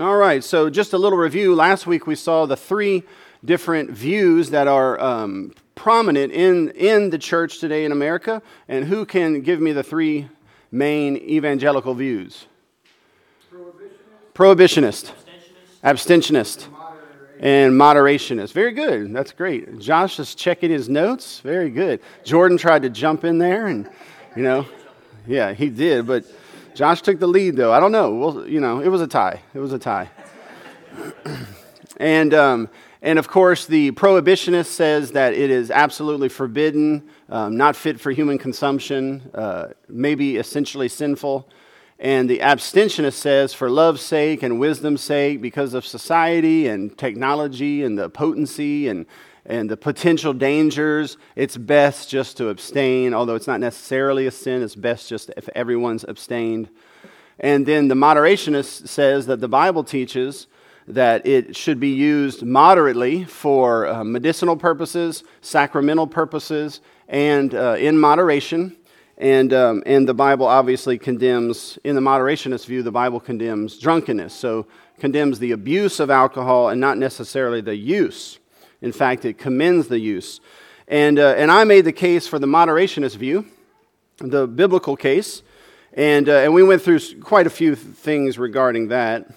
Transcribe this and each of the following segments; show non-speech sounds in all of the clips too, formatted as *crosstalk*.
All right, so just a little review. Last week we saw the three different views that are um, prominent in, in the church today in America. And who can give me the three main evangelical views? Prohibitionist, Prohibitionist abstentionist, abstentionist and moderationist. Very good. That's great. Josh is checking his notes. Very good. Jordan tried to jump in there, and, you know, yeah, he did, but Josh took the lead, though. I don't know. Well, you know, it was a tie. It was a tie. *clears throat* and, um, and of course, the prohibitionist says that it is absolutely forbidden, um, not fit for human consumption, uh, maybe essentially sinful. And the abstentionist says, for love's sake and wisdom's sake, because of society and technology and the potency and, and the potential dangers, it's best just to abstain. Although it's not necessarily a sin, it's best just if everyone's abstained. And then the moderationist says that the Bible teaches that it should be used moderately for uh, medicinal purposes, sacramental purposes, and uh, in moderation. And, um, and the Bible obviously condemns, in the moderationist view, the Bible condemns drunkenness. So, condemns the abuse of alcohol and not necessarily the use. In fact, it commends the use. And, uh, and I made the case for the moderationist view, the biblical case. And, uh, and we went through quite a few things regarding that.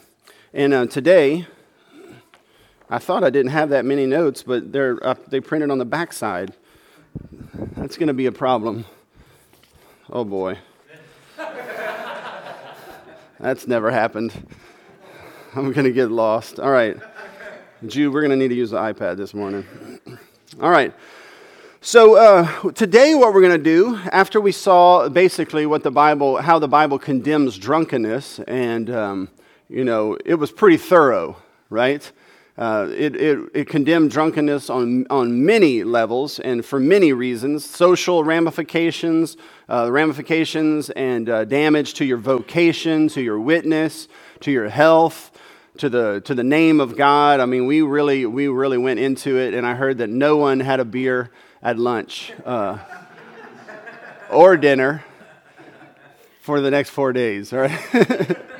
And uh, today, I thought I didn't have that many notes, but they're, uh, they printed on the backside. That's going to be a problem. Oh boy. *laughs* That's never happened. I'm going to get lost. All right. Jude, we're going to need to use the iPad this morning. All right. So uh, today, what we're going to do, after we saw basically what the Bible, how the Bible condemns drunkenness, and um, you know, it was pretty thorough, right? Uh, it, it, it, condemned drunkenness on, on many levels and for many reasons social ramifications, uh, ramifications and uh, damage to your vocation, to your witness, to your health, to the, to the name of God. I mean, we really, we really went into it, and I heard that no one had a beer at lunch uh, or dinner for the next four days, right? *laughs*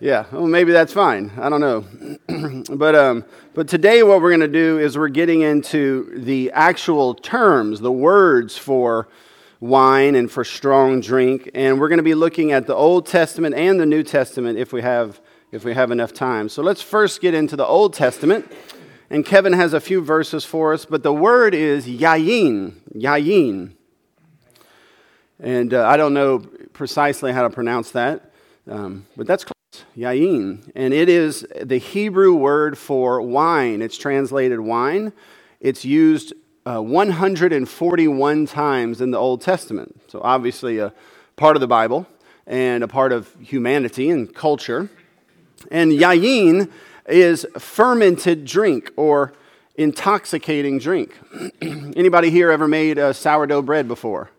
Yeah, well, maybe that's fine. I don't know. *clears throat* but, um, but today, what we're going to do is we're getting into the actual terms, the words for wine and for strong drink. And we're going to be looking at the Old Testament and the New Testament if we have, if we have enough time. So let's first get into the Old Testament. And Kevin has a few verses for us, but the word is yayin. Yayin. And uh, I don't know precisely how to pronounce that, um, but that's close. Yain, and it is the Hebrew word for wine. It's translated wine. It's used uh, 141 times in the Old Testament. So, obviously, a part of the Bible and a part of humanity and culture. And yayin is fermented drink or intoxicating drink. *clears throat* Anybody here ever made sourdough bread before?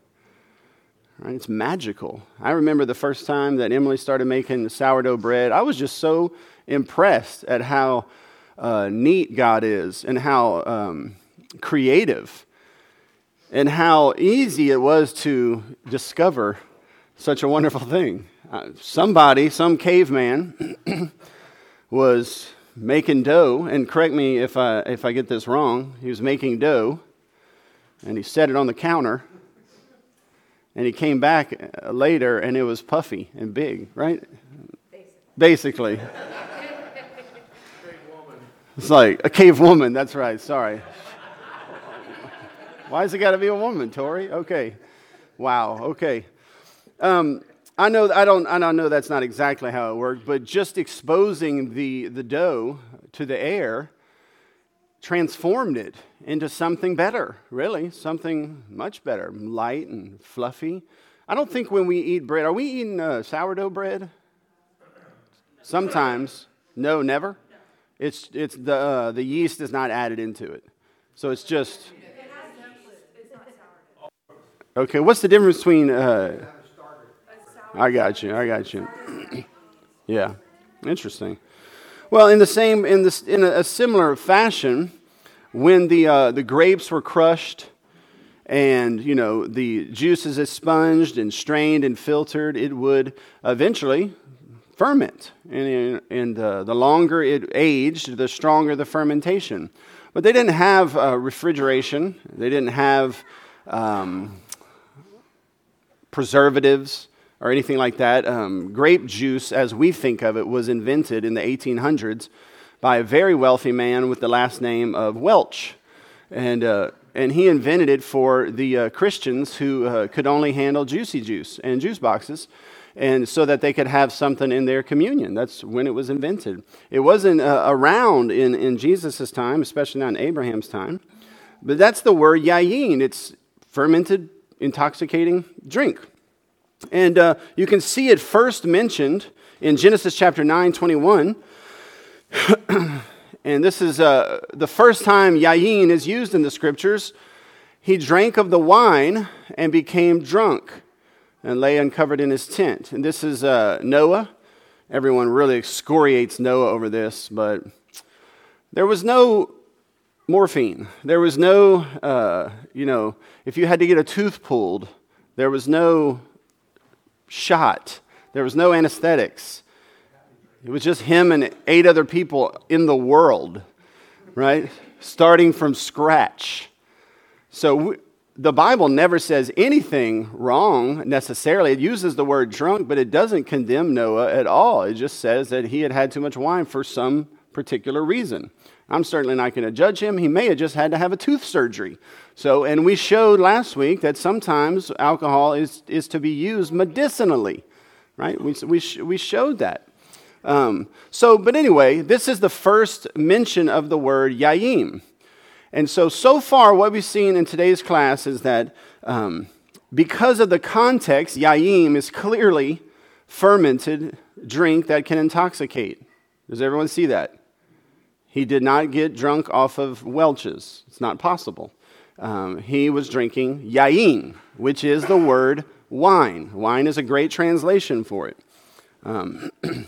Right? It's magical. I remember the first time that Emily started making the sourdough bread, I was just so impressed at how uh, neat God is and how um, creative and how easy it was to discover such a wonderful thing. Uh, somebody, some caveman, *clears throat* was making dough, and correct me if I, if I get this wrong, he was making dough, and he set it on the counter and he came back uh, later and it was puffy and big, right? Basically. Basically. *laughs* it's like a cave woman, that's right, sorry. Why has it got to be a woman, Tori? Okay. Wow, okay. Um, I know I don't I don't know that's not exactly how it worked, but just exposing the, the dough to the air transformed it into something better, really, something much better, light and fluffy. I don't think when we eat bread, are we eating uh, sourdough bread? Sometimes. No, never. It's, it's the, uh, the yeast is not added into it. So it's just. Okay, what's the difference between. Uh, I got you, I got you. *clears throat* yeah, interesting. Well, in the same, in, this, in a, similar fashion, when the, uh, the grapes were crushed and you know the juices expunged and strained and filtered, it would eventually ferment. And, and uh, the longer it aged, the stronger the fermentation. But they didn't have uh, refrigeration, they didn't have um, preservatives or anything like that. Um, grape juice, as we think of it, was invented in the 1800s by a very wealthy man with the last name of Welch. And, uh, and he invented it for the uh, Christians who uh, could only handle juicy juice and juice boxes and so that they could have something in their communion. That's when it was invented. It wasn't uh, around in, in Jesus' time, especially not in Abraham's time. But that's the word yayin. It's fermented, intoxicating drink. And uh, you can see it first mentioned in Genesis chapter 9, 21. *clears throat* and this is uh, the first time yayin is used in the scriptures. He drank of the wine and became drunk and lay uncovered in his tent. And this is uh, Noah. Everyone really excoriates Noah over this, but there was no morphine. There was no, uh, you know, if you had to get a tooth pulled, there was no shot, there was no anesthetics. It was just him and eight other people in the world, right? Starting from scratch. So the Bible never says anything wrong necessarily. It uses the word drunk, but it doesn't condemn Noah at all. It just says that he had had too much wine for some particular reason. I'm certainly not going to judge him. He may have just had to have a tooth surgery. So, and we showed last week that sometimes alcohol is, is to be used medicinally, right? We, we, we showed that. Um, so, but anyway, this is the first mention of the word yayim. And so, so far, what we've seen in today's class is that um, because of the context, yaim is clearly fermented drink that can intoxicate. Does everyone see that? He did not get drunk off of Welch's. It's not possible. Um, he was drinking yain, which is the word wine. Wine is a great translation for it. Um, *clears throat*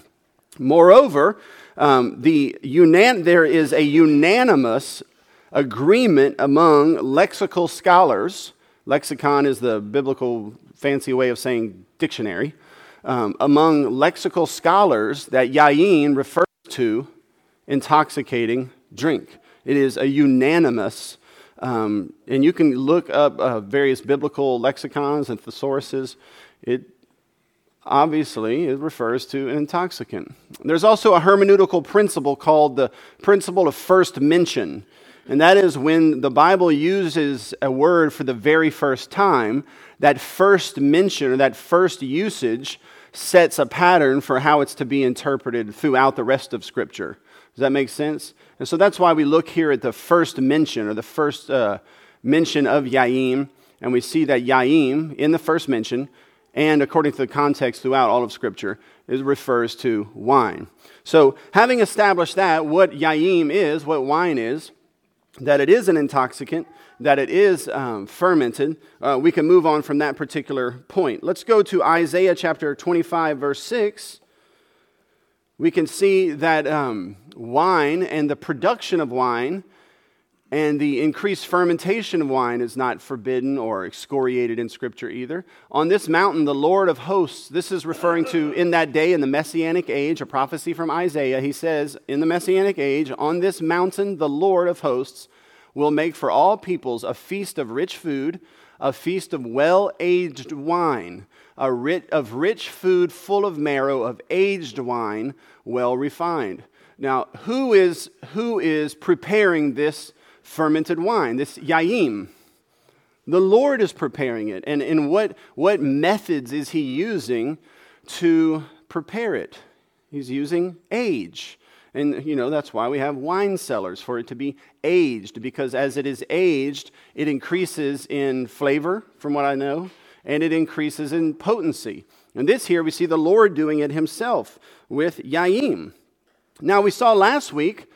moreover, um, the unan- there is a unanimous agreement among lexical scholars. Lexicon is the biblical fancy way of saying dictionary. Um, among lexical scholars, that yain refers to intoxicating drink. It is a unanimous, um, and you can look up uh, various biblical lexicons and thesauruses. It obviously it refers to an intoxicant. There's also a hermeneutical principle called the principle of first mention. And that is when the Bible uses a word for the very first time, that first mention or that first usage sets a pattern for how it's to be interpreted throughout the rest of Scripture. Does that make sense? And so that's why we look here at the first mention or the first uh, mention of Yaim, and we see that Yaim in the first mention, and according to the context throughout all of Scripture, it refers to wine. So, having established that, what Yaim is, what wine is, that it is an intoxicant, that it is um, fermented, uh, we can move on from that particular point. Let's go to Isaiah chapter 25, verse 6. We can see that um, wine and the production of wine and the increased fermentation of wine is not forbidden or excoriated in Scripture either. On this mountain, the Lord of hosts, this is referring to in that day in the Messianic age, a prophecy from Isaiah. He says, In the Messianic age, on this mountain, the Lord of hosts will make for all peoples a feast of rich food, a feast of well aged wine, a writ of rich food full of marrow, of aged wine, well refined. Now, who is, who is preparing this? fermented wine, this yaim. The Lord is preparing it. And, and what, what methods is He using to prepare it? He's using age. And, you know, that's why we have wine cellars, for it to be aged, because as it is aged, it increases in flavor, from what I know, and it increases in potency. And this here, we see the Lord doing it himself with Yaim. Now, we saw last week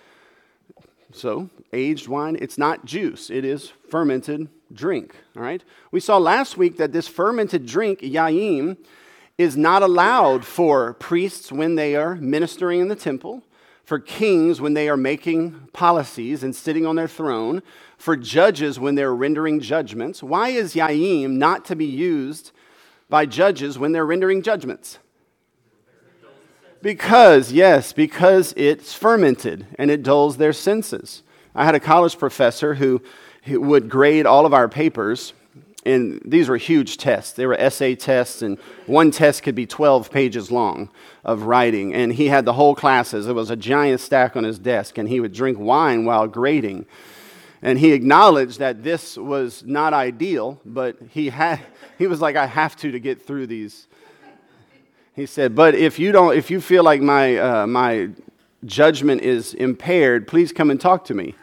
so, aged wine, it's not juice, it is fermented drink. All right? We saw last week that this fermented drink, yaim, is not allowed for priests when they are ministering in the temple, for kings when they are making policies and sitting on their throne, for judges when they're rendering judgments. Why is yaim not to be used by judges when they're rendering judgments? Because, yes, because it's fermented and it dulls their senses. I had a college professor who, who would grade all of our papers, and these were huge tests. They were essay tests, and one test could be 12 pages long of writing. And he had the whole classes. It was a giant stack on his desk, and he would drink wine while grading. And he acknowledged that this was not ideal, but he, had, *laughs* he was like, I have to to get through these he said, But if you, don't, if you feel like my, uh, my judgment is impaired, please come and talk to me,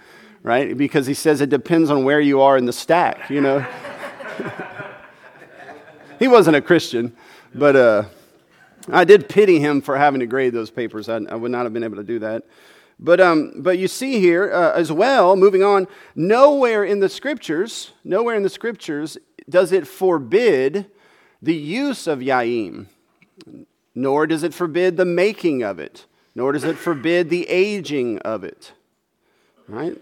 right? Because he says it depends on where you are in the stack, you know? *laughs* *laughs* he wasn't a Christian, but uh, I did pity him for having to grade those papers. I, I would not have been able to do that. But, um, but you see here uh, as well, moving on, nowhere in the scriptures, nowhere in the scriptures does it forbid the use of yaim nor does it forbid the making of it, nor does it forbid the aging of it. Right?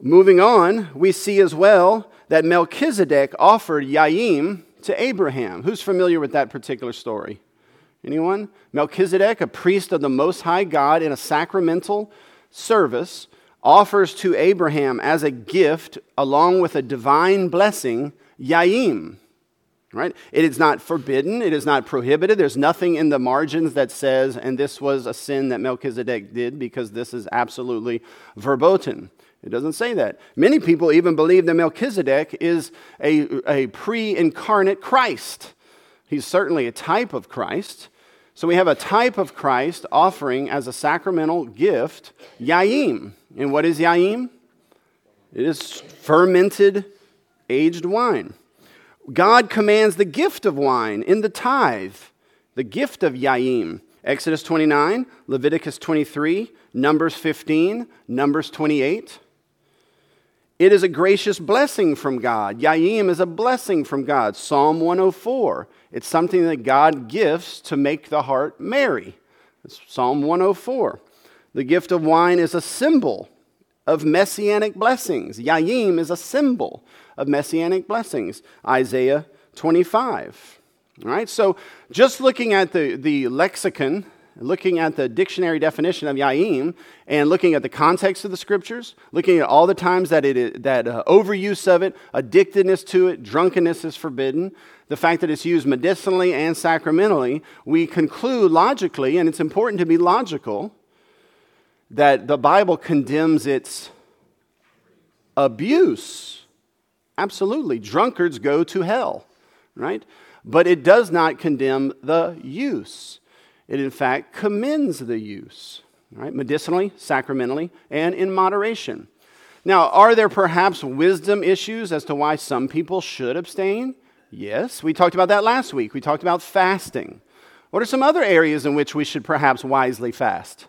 Moving on, we see as well that Melchizedek offered Yaim to Abraham. Who's familiar with that particular story? Anyone? Melchizedek, a priest of the Most High God in a sacramental service, offers to Abraham as a gift, along with a divine blessing, Yaim. Right? It is not forbidden, it is not prohibited. There's nothing in the margins that says, and this was a sin that Melchizedek did, because this is absolutely verboten. It doesn't say that. Many people even believe that Melchizedek is a, a pre incarnate Christ. He's certainly a type of Christ. So we have a type of Christ offering as a sacramental gift Yaim. And what is Yaim? It is fermented aged wine. God commands the gift of wine in the tithe, the gift of Yaim. Exodus 29, Leviticus 23, Numbers 15, Numbers 28. It is a gracious blessing from God. Yaim is a blessing from God. Psalm 104. It's something that God gifts to make the heart merry. It's Psalm 104. The gift of wine is a symbol of messianic blessings. Yaim is a symbol of messianic blessings. Isaiah 25. All right, so just looking at the, the lexicon, looking at the dictionary definition of Yaim, and looking at the context of the scriptures, looking at all the times that, it, that uh, overuse of it, addictedness to it, drunkenness is forbidden, the fact that it's used medicinally and sacramentally, we conclude logically, and it's important to be logical, that the Bible condemns its abuse. Absolutely. Drunkards go to hell, right? But it does not condemn the use. It, in fact, commends the use, right? Medicinally, sacramentally, and in moderation. Now, are there perhaps wisdom issues as to why some people should abstain? Yes, we talked about that last week. We talked about fasting. What are some other areas in which we should perhaps wisely fast?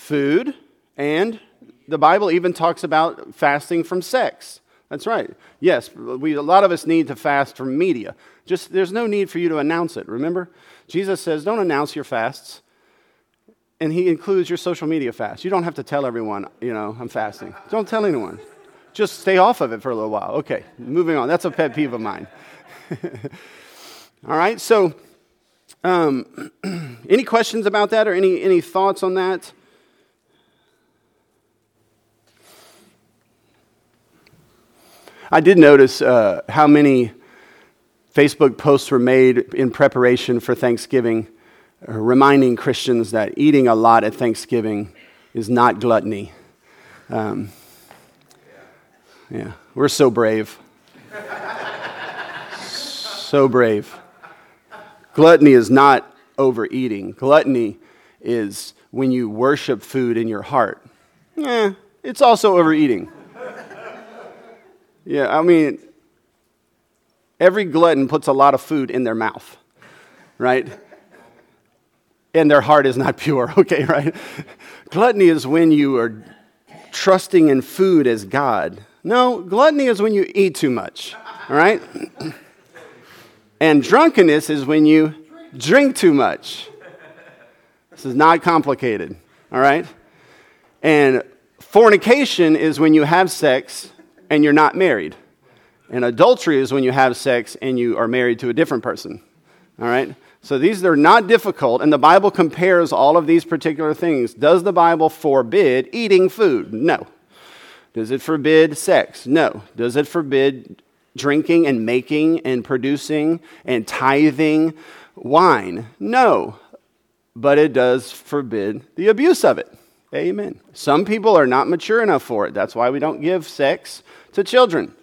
food, and the Bible even talks about fasting from sex. That's right. Yes, we, a lot of us need to fast from media. Just there's no need for you to announce it. Remember, Jesus says, "Don't announce your fasts," and He includes your social media fast. You don't have to tell everyone, you know, I'm fasting. Don't tell anyone. Just stay off of it for a little while. Okay, moving on. That's a pet peeve of mine. *laughs* All right. So, um, *clears throat* any questions about that, or any any thoughts on that? I did notice uh, how many Facebook posts were made in preparation for Thanksgiving, uh, reminding Christians that eating a lot at Thanksgiving is not gluttony. Um, yeah, we're so brave. so brave. Gluttony is not overeating. Gluttony is when you worship food in your heart. Yeah, it's also overeating. Yeah, I mean, every glutton puts a lot of food in their mouth, right? And their heart is not *laughs* pure, okay, right? Gluttony is when you are trusting in food as God. No, gluttony is when you eat too much, all right? *clears throat* And drunkenness is when you drink too much. This is not complicated, all right? And fornication is when you have sex and you're not married. And adultery is when you have sex and you are married to a different person. All right? So these are not difficult, and the Bible compares all of these particular things. Does the Bible forbid eating food? No. Does it forbid sex? No. Does it forbid drinking and making and producing and tithing wine? No. But it does forbid the abuse of it. Amen. Some people are not mature enough for it. That's why we don't give sex to children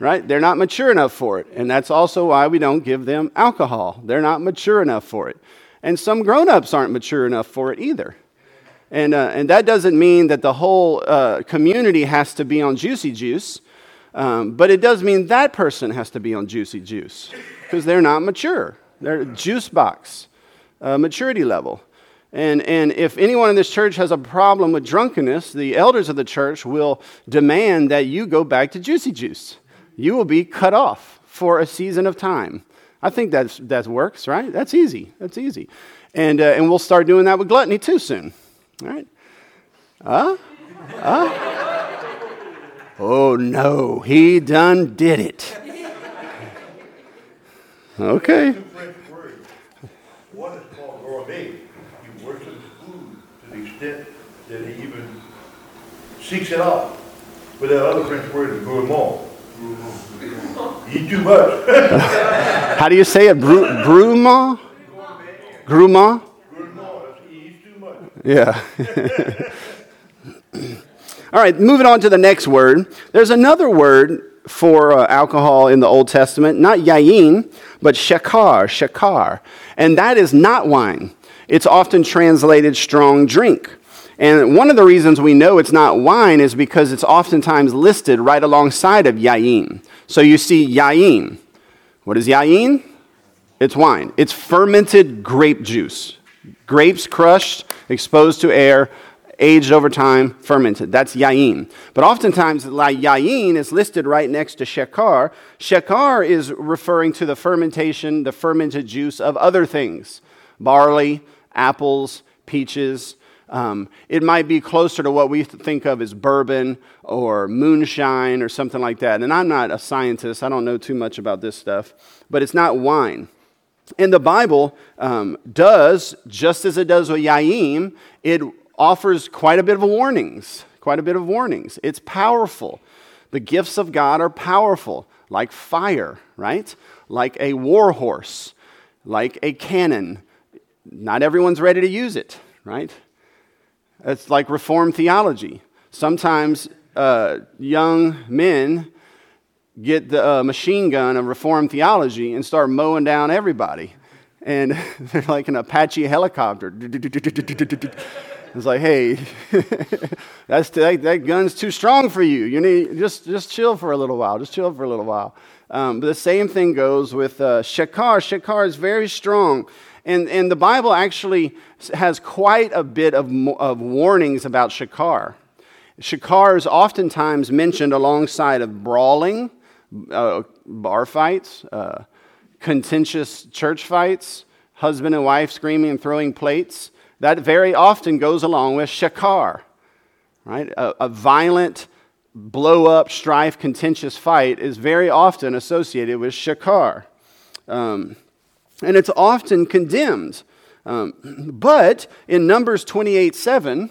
right? They're not mature enough for it. And that's also why we don't give them alcohol. They're not mature enough for it. And some grown ups aren't mature enough for it either. And, uh, and that doesn't mean that the whole uh, community has to be on juicy juice, um, but it does mean that person has to be on juicy juice because they're not mature. They're juice box uh, maturity level. And, and if anyone in this church has a problem with drunkenness, the elders of the church will demand that you go back to juicy juice you will be cut off for a season of time. I think that's, that works, right? That's easy. That's easy. And, uh, and we'll start doing that with gluttony too soon. All right? Uh? Uh? Oh no, he done did it. Okay. One is called gourmet. He worships food to the extent that he even seeks it out. But that other French word is gourmand. Eat too much. *laughs* How do you say it? Bru- Bruma? Gruma? Yeah. *laughs* All right, moving on to the next word. There's another word for uh, alcohol in the Old Testament, not yayin, but shakar, shakar. And that is not wine. It's often translated strong drink. And one of the reasons we know it's not wine is because it's oftentimes listed right alongside of yayin. So you see yayin. What is yayin? It's wine. It's fermented grape juice. Grapes crushed, exposed to air, aged over time, fermented. That's yayin. But oftentimes, like yayin is listed right next to shekar. Shekar is referring to the fermentation, the fermented juice of other things barley, apples, peaches, um, it might be closer to what we think of as bourbon or moonshine or something like that. And I'm not a scientist, I don't know too much about this stuff, but it's not wine. And the Bible um, does, just as it does with Yaim, it offers quite a bit of warnings. Quite a bit of warnings. It's powerful. The gifts of God are powerful, like fire, right? Like a war horse, like a cannon. Not everyone's ready to use it, right? It's like reform theology. Sometimes uh, young men get the uh, machine gun of reform theology and start mowing down everybody. And *laughs* they're like an Apache helicopter. *laughs* It's like, hey, *laughs* that's, that, that gun's too strong for you. You need just just chill for a little while. Just chill for a little while. Um, but the same thing goes with uh. Shekar is very strong. And, and the Bible actually has quite a bit of, of warnings about shikar. Shikar is oftentimes mentioned alongside of brawling, uh, bar fights, uh, contentious church fights, husband and wife screaming and throwing plates. That very often goes along with shikar, right? A, a violent, blow up, strife, contentious fight is very often associated with shikar. Um, and it's often condemned. Um, but in Numbers 28 7,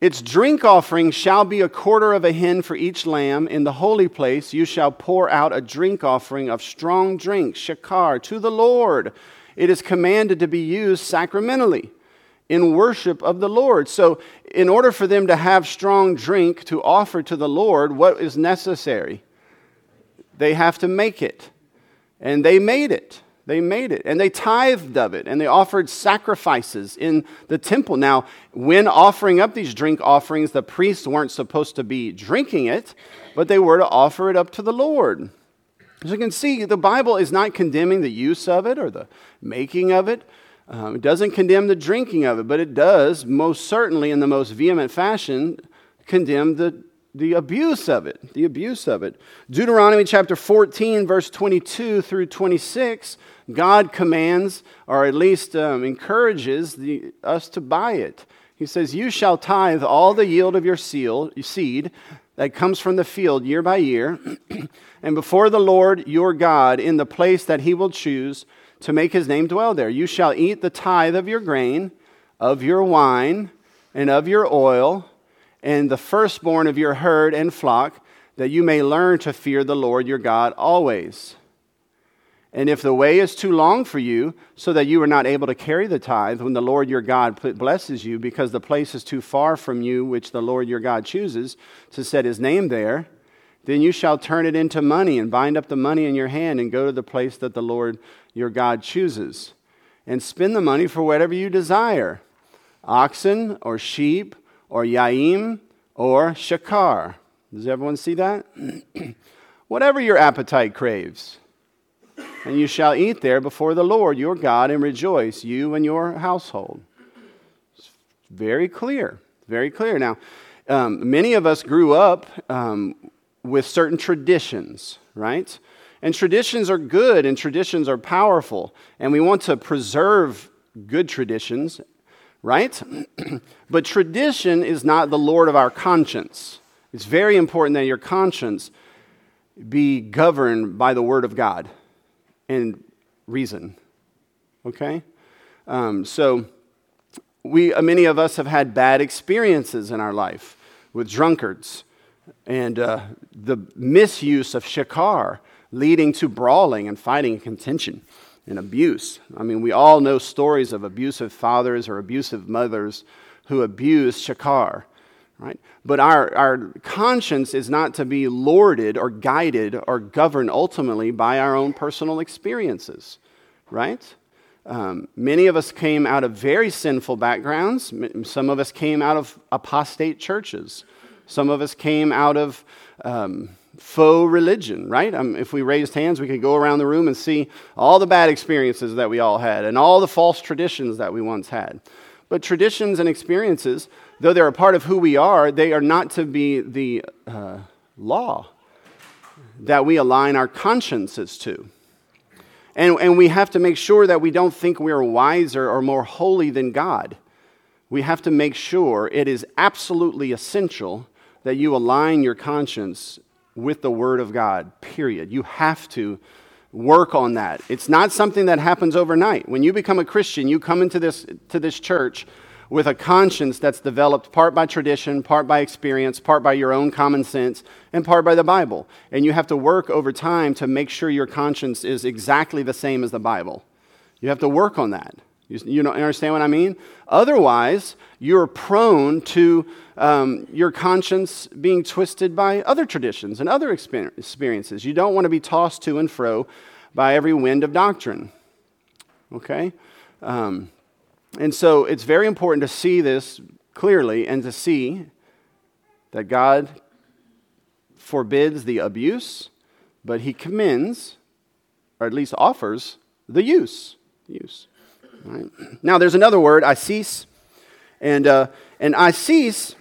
its drink offering shall be a quarter of a hin for each lamb. In the holy place you shall pour out a drink offering of strong drink, shakar, to the Lord. It is commanded to be used sacramentally in worship of the Lord. So, in order for them to have strong drink to offer to the Lord, what is necessary? They have to make it. And they made it. They made it and they tithed of it and they offered sacrifices in the temple. Now, when offering up these drink offerings, the priests weren't supposed to be drinking it, but they were to offer it up to the Lord. As you can see, the Bible is not condemning the use of it or the making of it. Um, it doesn't condemn the drinking of it, but it does, most certainly in the most vehement fashion, condemn the the abuse of it. The abuse of it. Deuteronomy chapter 14, verse 22 through 26, God commands, or at least um, encourages the, us to buy it. He says, You shall tithe all the yield of your seal, seed that comes from the field year by year, *clears throat* and before the Lord your God in the place that he will choose to make his name dwell there. You shall eat the tithe of your grain, of your wine, and of your oil, and the firstborn of your herd and flock, that you may learn to fear the Lord your God always. And if the way is too long for you, so that you are not able to carry the tithe when the Lord your God blesses you, because the place is too far from you, which the Lord your God chooses to set his name there, then you shall turn it into money and bind up the money in your hand and go to the place that the Lord your God chooses. And spend the money for whatever you desire oxen or sheep or yaim or shakar. Does everyone see that? *clears throat* whatever your appetite craves. And you shall eat there before the Lord your God and rejoice, you and your household. It's very clear. Very clear. Now, um, many of us grew up um, with certain traditions, right? And traditions are good and traditions are powerful. And we want to preserve good traditions, right? *clears throat* but tradition is not the Lord of our conscience. It's very important that your conscience be governed by the Word of God and reason. Okay? Um, so, we, uh, many of us have had bad experiences in our life with drunkards and uh, the misuse of shakar, leading to brawling and fighting and contention and abuse. I mean, we all know stories of abusive fathers or abusive mothers who abuse shakar, right? But our, our conscience is not to be lorded or guided or governed ultimately by our own personal experiences, right? Um, many of us came out of very sinful backgrounds. Some of us came out of apostate churches. Some of us came out of um, faux religion, right? Um, if we raised hands, we could go around the room and see all the bad experiences that we all had and all the false traditions that we once had. But traditions and experiences, though they're a part of who we are, they are not to be the uh, law that we align our consciences to. And, and we have to make sure that we don't think we're wiser or more holy than God. We have to make sure it is absolutely essential that you align your conscience with the Word of God, period. You have to work on that. It's not something that happens overnight. When you become a Christian, you come into this, to this church with a conscience that's developed part by tradition, part by experience, part by your own common sense, and part by the Bible. And you have to work over time to make sure your conscience is exactly the same as the Bible. You have to work on that. You, you understand what I mean? Otherwise, you're prone to um, your conscience being twisted by other traditions and other experiences. You don't want to be tossed to and fro by every wind of doctrine. Okay? Um, and so it's very important to see this clearly and to see that God forbids the abuse, but he commends, or at least offers, the use. Use. Right? Now, there's another word, asis, and, uh, and asis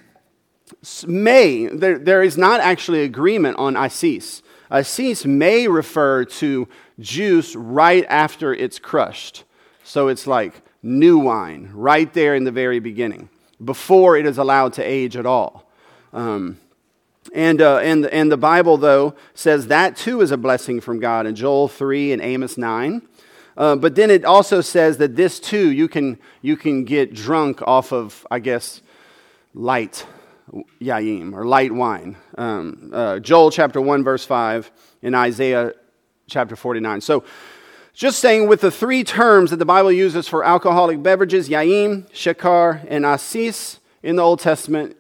may, there, there is not actually agreement on asis. Asis may refer to juice right after it's crushed. So it's like new wine right there in the very beginning, before it is allowed to age at all. Um, and, uh, and, and the Bible, though, says that too is a blessing from God in Joel 3 and Amos 9. Uh, but then it also says that this too, you can, you can get drunk off of, I guess, light yaim or light wine. Um, uh, Joel chapter 1, verse 5, and Isaiah chapter 49. So, just saying with the three terms that the Bible uses for alcoholic beverages, yaim, shekar, and asis, in the Old Testament,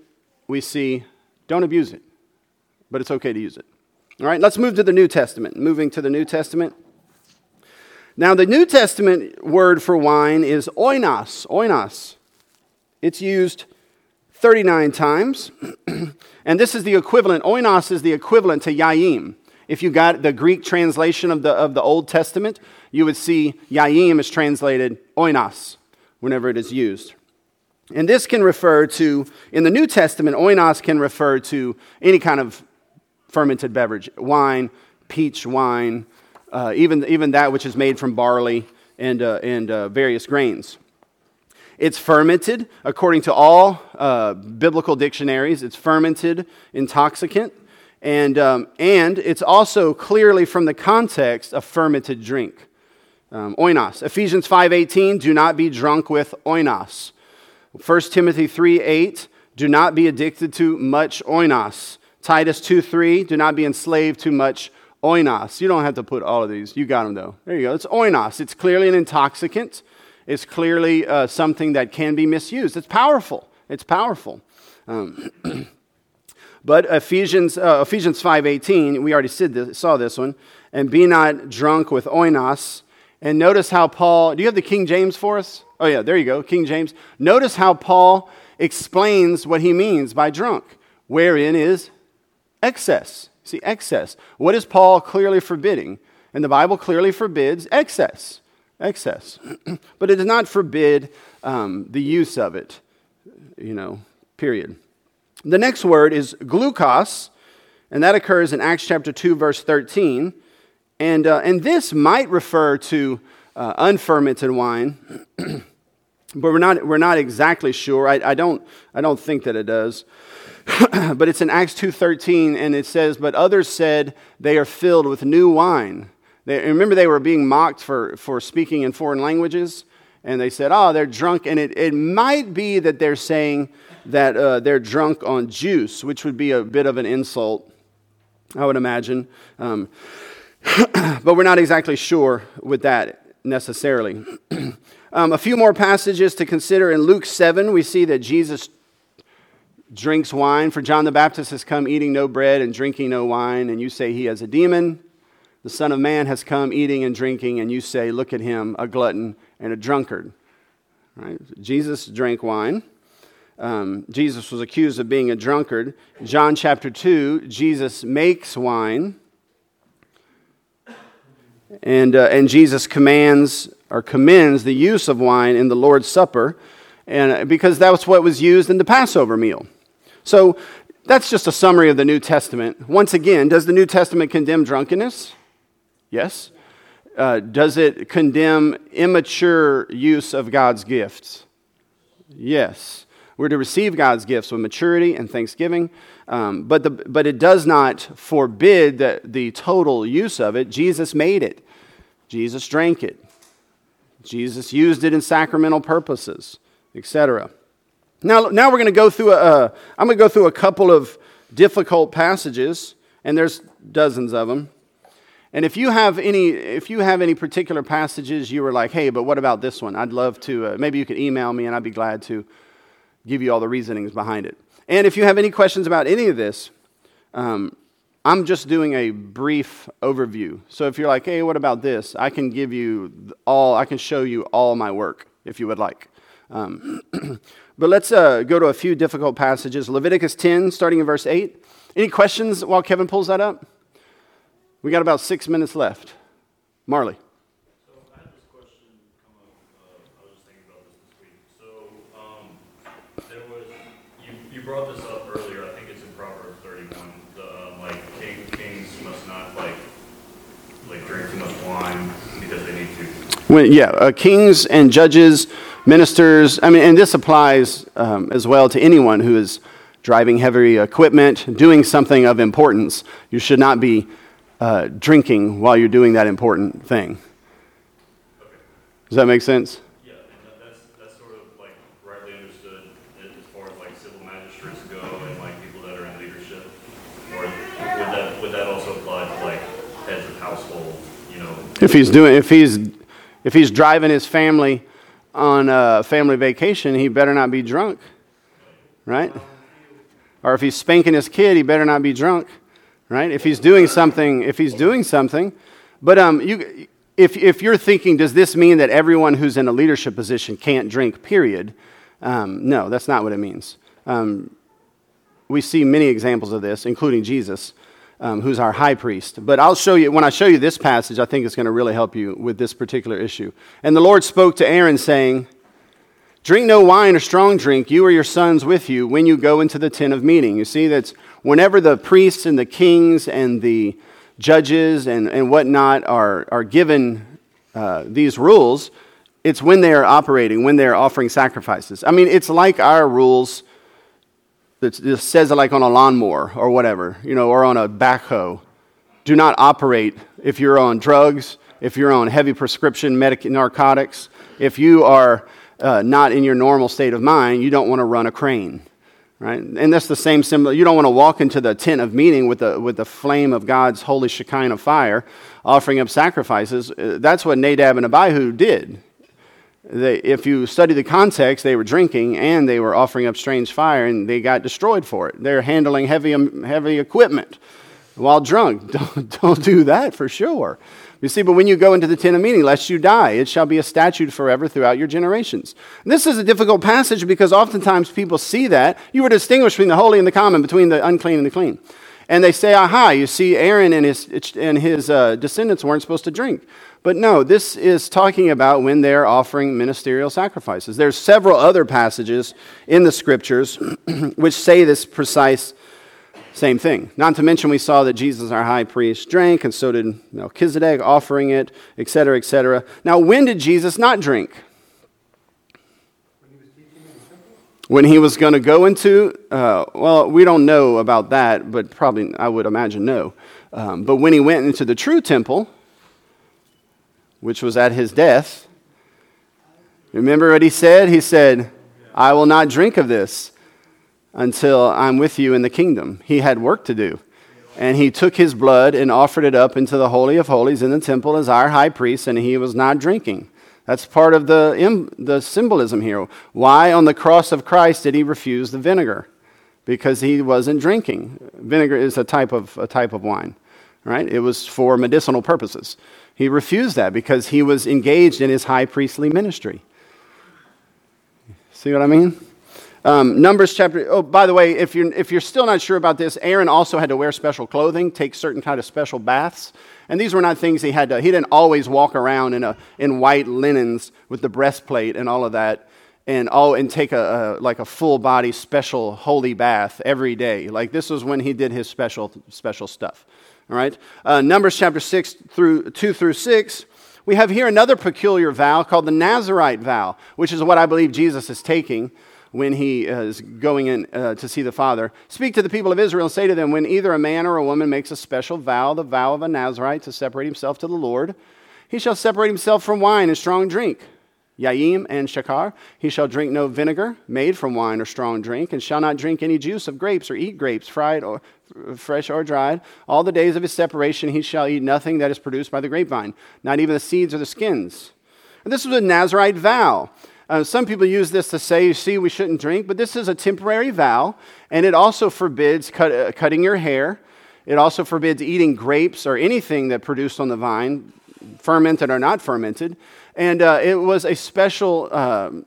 we see don't abuse it, but it's okay to use it. All right, let's move to the New Testament. Moving to the New Testament. Now, the New Testament word for wine is oinos. Oinos. It's used 39 times. *clears throat* and this is the equivalent, oinos is the equivalent to yaim. If you got the Greek translation of the, of the Old Testament, you would see yaim is translated oinos whenever it is used. And this can refer to, in the New Testament, oinos can refer to any kind of fermented beverage wine, peach wine, uh, even, even that which is made from barley and, uh, and uh, various grains. It's fermented, according to all uh, biblical dictionaries, it's fermented intoxicant. And, um, and it's also clearly from the context a fermented drink. Um, oinos. Ephesians 5.18, do not be drunk with oinos. 1 Timothy 3.8, do not be addicted to much oinos. Titus 2.3, do not be enslaved to much oinos. You don't have to put all of these. You got them, though. There you go. It's oinos. It's clearly an intoxicant. It's clearly uh, something that can be misused. It's powerful. It's powerful. Um, *clears throat* but Ephesians, uh, Ephesians 5.18, we already this, saw this one. And be not drunk with oinos, and notice how Paul, do you have the King James for us? Oh, yeah, there you go, King James. Notice how Paul explains what he means by drunk, wherein is excess. See, excess. What is Paul clearly forbidding? And the Bible clearly forbids excess. Excess. *clears throat* but it does not forbid um, the use of it, you know, period. The next word is gleukos, and that occurs in Acts chapter 2, verse 13. And, uh, and this might refer to uh, unfermented wine, *clears throat* but we're not, we're not exactly sure. I, I, don't, I don't think that it does. *clears throat* but it's in Acts 2.13, and it says, But others said they are filled with new wine. They, remember, they were being mocked for, for speaking in foreign languages, and they said, Oh, they're drunk. And it, it might be that they're saying that uh, they're drunk on juice, which would be a bit of an insult, I would imagine. Um, *clears throat* but we're not exactly sure with that necessarily. *clears throat* um, a few more passages to consider. In Luke 7, we see that Jesus drinks wine. For John the Baptist has come eating no bread and drinking no wine, and you say he has a demon. The Son of Man has come eating and drinking, and you say, Look at him, a glutton and a drunkard. Right? Jesus drank wine. Um, Jesus was accused of being a drunkard. John chapter 2, Jesus makes wine. And, uh, and Jesus commands or commends the use of wine in the Lord's Supper, and, uh, because that was what was used in the Passover meal. So that's just a summary of the New Testament. Once again, does the New Testament condemn drunkenness? Yes. Uh, does it condemn immature use of God's gifts? Yes. We're to receive God's gifts with maturity and thanksgiving, um, but, the, but it does not forbid the, the total use of it. Jesus made it, Jesus drank it, Jesus used it in sacramental purposes, etc. Now, now we're going to go through a, I'm going to go through a couple of difficult passages, and there's dozens of them. And if you have any, if you have any particular passages you were like, hey, but what about this one? I'd love to. Uh, maybe you could email me, and I'd be glad to give you all the reasonings behind it. And if you have any questions about any of this, um, I'm just doing a brief overview. So if you're like, hey, what about this? I can give you all, I can show you all my work if you would like. Um, *clears throat* but let's uh, go to a few difficult passages. Leviticus 10, starting in verse 8. Any questions while Kevin pulls that up? We got about six minutes left. Marley. Brought this up earlier, I think it's in Proverbs thirty-one, the, um, like, king, kings must not, like, like, drink too much wine because they need to. When, yeah, uh, kings and judges, ministers, I mean, and this applies um, as well to anyone who is driving heavy equipment, doing something of importance. You should not be uh, drinking while you're doing that important thing. Does that make sense? If he's doing, if he's, if he's driving his family on a family vacation, he better not be drunk, right? Or if he's spanking his kid, he better not be drunk, right? If he's doing something, if he's doing something, but um, you, if if you're thinking, does this mean that everyone who's in a leadership position can't drink? Period. Um, no, that's not what it means. Um, we see many examples of this, including Jesus um, who's our high priest. But I'll show you, when I show you this passage, I think it's going to really help you with this particular issue. And the Lord spoke to Aaron, saying, Drink no wine or strong drink, you or your sons with you, when you go into the tent of meeting. You see, that's whenever the priests and the kings and the judges and, and whatnot are, are given uh, these rules, it's when they are operating, when they're offering sacrifices. I mean, it's like our rules that just says it like on a lawnmower or whatever, you know, or on a backhoe. Do not operate if you're on drugs if you're on heavy prescription medic- narcotics, if you are uh, not in your normal state of mind, you don't want to run a crane. Right? And that's the same symbol. You don't want to walk into the tent of meeting with the, with the flame of God's holy Shekinah fire, offering up sacrifices. Uh, that's what Nadab and Abihu did. They, if you study the context, they were drinking and they were offering up strange fire, and they got destroyed for it. They're handling heavy, um, heavy equipment while drunk. *laughs* Don't, don't do that for sure. You see, but when you go into the tent of meeting, lest you die, it shall be a statute forever throughout your generations. And this is a difficult passage because oftentimes people see that. You were distinguished between the holy and the common, between the unclean and the clean. And they say, aha, you see, Aaron and his, and his uh, descendants weren't supposed to drink. But no, this is talking about when they're offering ministerial sacrifices. There's several other passages in the scriptures *clears throat* which say this precise same thing. Not to mention, we saw that Jesus, our high priest, drank, and so did Melchizedek, offering it, etc., etc. Now, when did Jesus not drink? When he was going to go into, uh, well, we don't know about that, but probably I would imagine no. Um, but when he went into the true temple, which was at his death, remember what he said? He said, I will not drink of this until I'm with you in the kingdom. He had work to do. And he took his blood and offered it up into the Holy of Holies in the temple as our high priest, and he was not drinking. That's part of the, the symbolism here. Why on the cross of Christ did he refuse the vinegar? Because he wasn't drinking. Vinegar is a type of, a type of wine, right? It was for medicinal purposes. He refused that because he was engaged in his high priestly ministry. See what I mean? Um, Numbers chapter, oh, by the way, if you're, if you're still not sure about this, Aaron also had to wear special clothing, take certain kind of special baths. And these were not things he had to, he didn't always walk around in, a, in white linens with the breastplate and all of that and, all, and take a, a like a full body special holy bath every day. Like this was when he did his special, special stuff. All right? Uh, Numbers chapter 6 through 2 through 6 we have here another peculiar vow called the Nazarite vow, which is what I believe Jesus is taking when he is going in uh, to see the Father. Speak to the people of Israel and say to them, when either a man or a woman makes a special vow, the vow of a Nazarite, to separate himself to the Lord, he shall separate himself from wine and strong drink. Yayin and Shakar, he shall drink no vinegar made from wine or strong drink, and shall not drink any juice of grapes or eat grapes, fried or fresh or dried. All the days of his separation he shall eat nothing that is produced by the grapevine, not even the seeds or the skins. And this was a Nazarite vow. Uh, some people use this to say, you see, we shouldn't drink, but this is a temporary vow, and it also forbids cut, uh, cutting your hair. It also forbids eating grapes or anything that produced on the vine, fermented or not fermented. And uh, it was a special, um,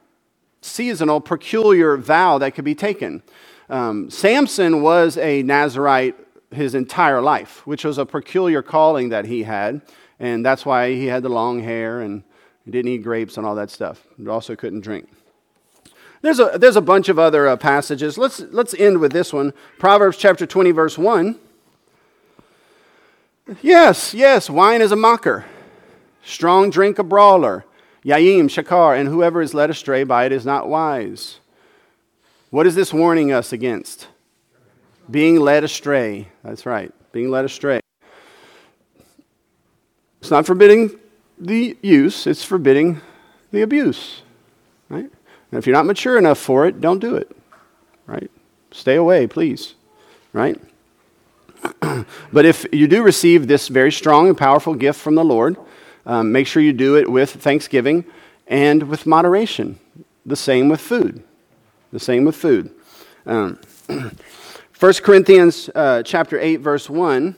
seasonal, peculiar vow that could be taken. Um, Samson was a Nazarite his entire life, which was a peculiar calling that he had, and that's why he had the long hair and he didn't eat grapes and all that stuff. He also couldn't drink. There's a, there's a bunch of other uh, passages. Let's, let's end with this one Proverbs chapter 20, verse 1. Yes, yes, wine is a mocker, strong drink a brawler. Yayin, Shakar, and whoever is led astray by it is not wise. What is this warning us against? Being led astray. That's right, being led astray. It's not forbidding the use, it's forbidding the abuse. Right? And if you're not mature enough for it, don't do it. Right? Stay away, please. Right? *clears throat* but if you do receive this very strong and powerful gift from the Lord, um, make sure you do it with thanksgiving and with moderation. The same with food. The same with food. Um, *clears throat* 1 Corinthians uh, chapter 8, verse 1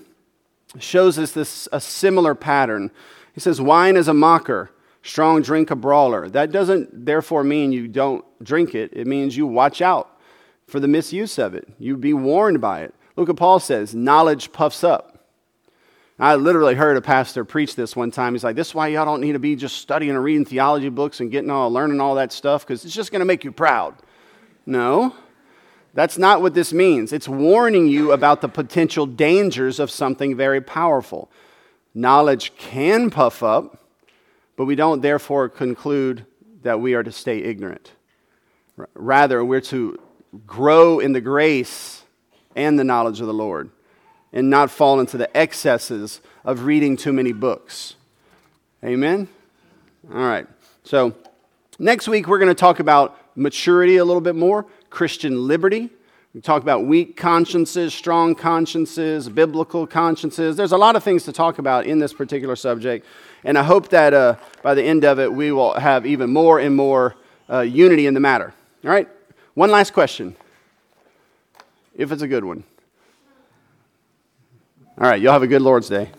shows us this a similar pattern he says, Wine is a mocker, strong drink a brawler. That doesn't therefore mean you don't drink it, it means you watch out for the misuse of it. You be warned by it. Look what Paul says knowledge puffs up. I literally heard a pastor preach this one time. He's like, This is why y'all don't need to be just studying and reading theology books and getting all, learning all that stuff, because it's just going to make you proud. No, that's not what this means. It's warning you about the potential dangers of something very powerful. Knowledge can puff up, but we don't therefore conclude that we are to stay ignorant. Rather, we're to grow in the grace and the knowledge of the Lord and not fall into the excesses of reading too many books. Amen? All right. So, next week we're going to talk about maturity a little bit more, Christian liberty. We talk about weak consciences, strong consciences, biblical consciences. There's a lot of things to talk about in this particular subject. And I hope that uh, by the end of it, we will have even more and more uh, unity in the matter. All right? One last question, if it's a good one. All right, y'all have a good Lord's Day.